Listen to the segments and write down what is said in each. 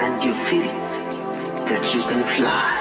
and you feel that you can fly.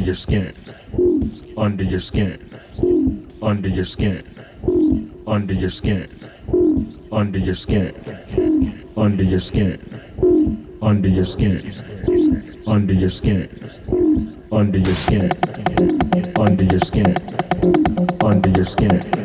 Your skin, under your skin, under your skin, under your skin, under your skin, under your skin, under your skin, under your skin, under your skin, under your skin, under your skin,